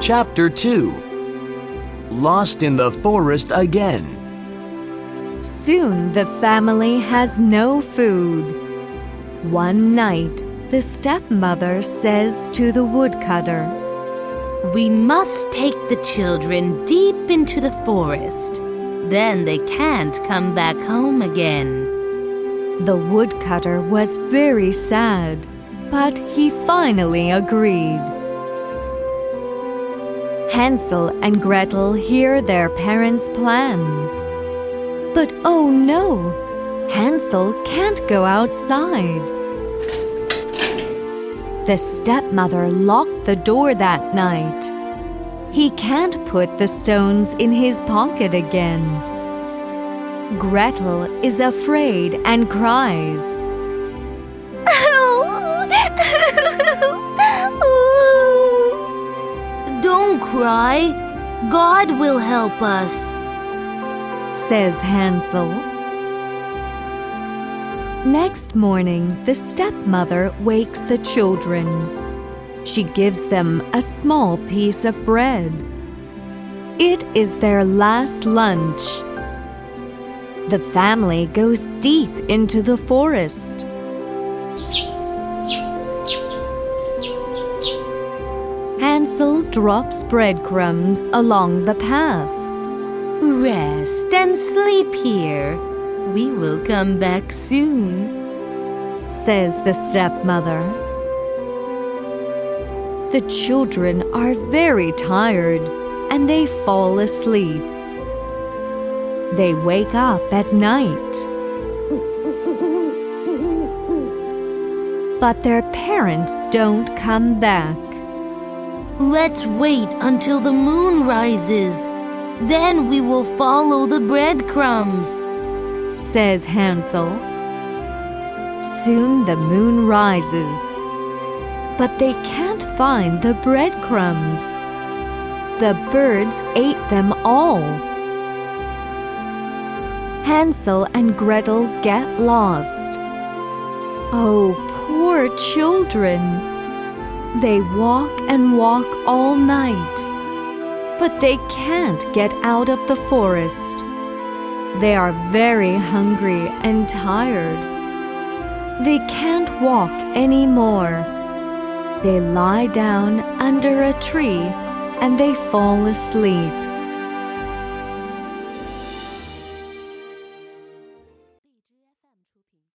Chapter 2 Lost in the Forest Again. Soon the family has no food. One night, the stepmother says to the woodcutter, We must take the children deep into the forest. Then they can't come back home again. The woodcutter was very sad, but he finally agreed. Hansel and Gretel hear their parents' plan. But oh no! Hansel can't go outside. The stepmother locked the door that night. He can't put the stones in his pocket again. Gretel is afraid and cries. Don't. God will help us, says Hansel. Next morning, the stepmother wakes the children. She gives them a small piece of bread. It is their last lunch. The family goes deep into the forest. Hansel drops breadcrumbs along the path. Rest and sleep here. We will come back soon, says the stepmother. The children are very tired and they fall asleep. They wake up at night. But their parents don't come back. Let's wait until the moon rises. Then we will follow the breadcrumbs, says Hansel. Soon the moon rises, but they can't find the breadcrumbs. The birds ate them all. Hansel and Gretel get lost. Oh, poor children! They walk and walk all night, but they can't get out of the forest. They are very hungry and tired. They can't walk anymore. They lie down under a tree and they fall asleep.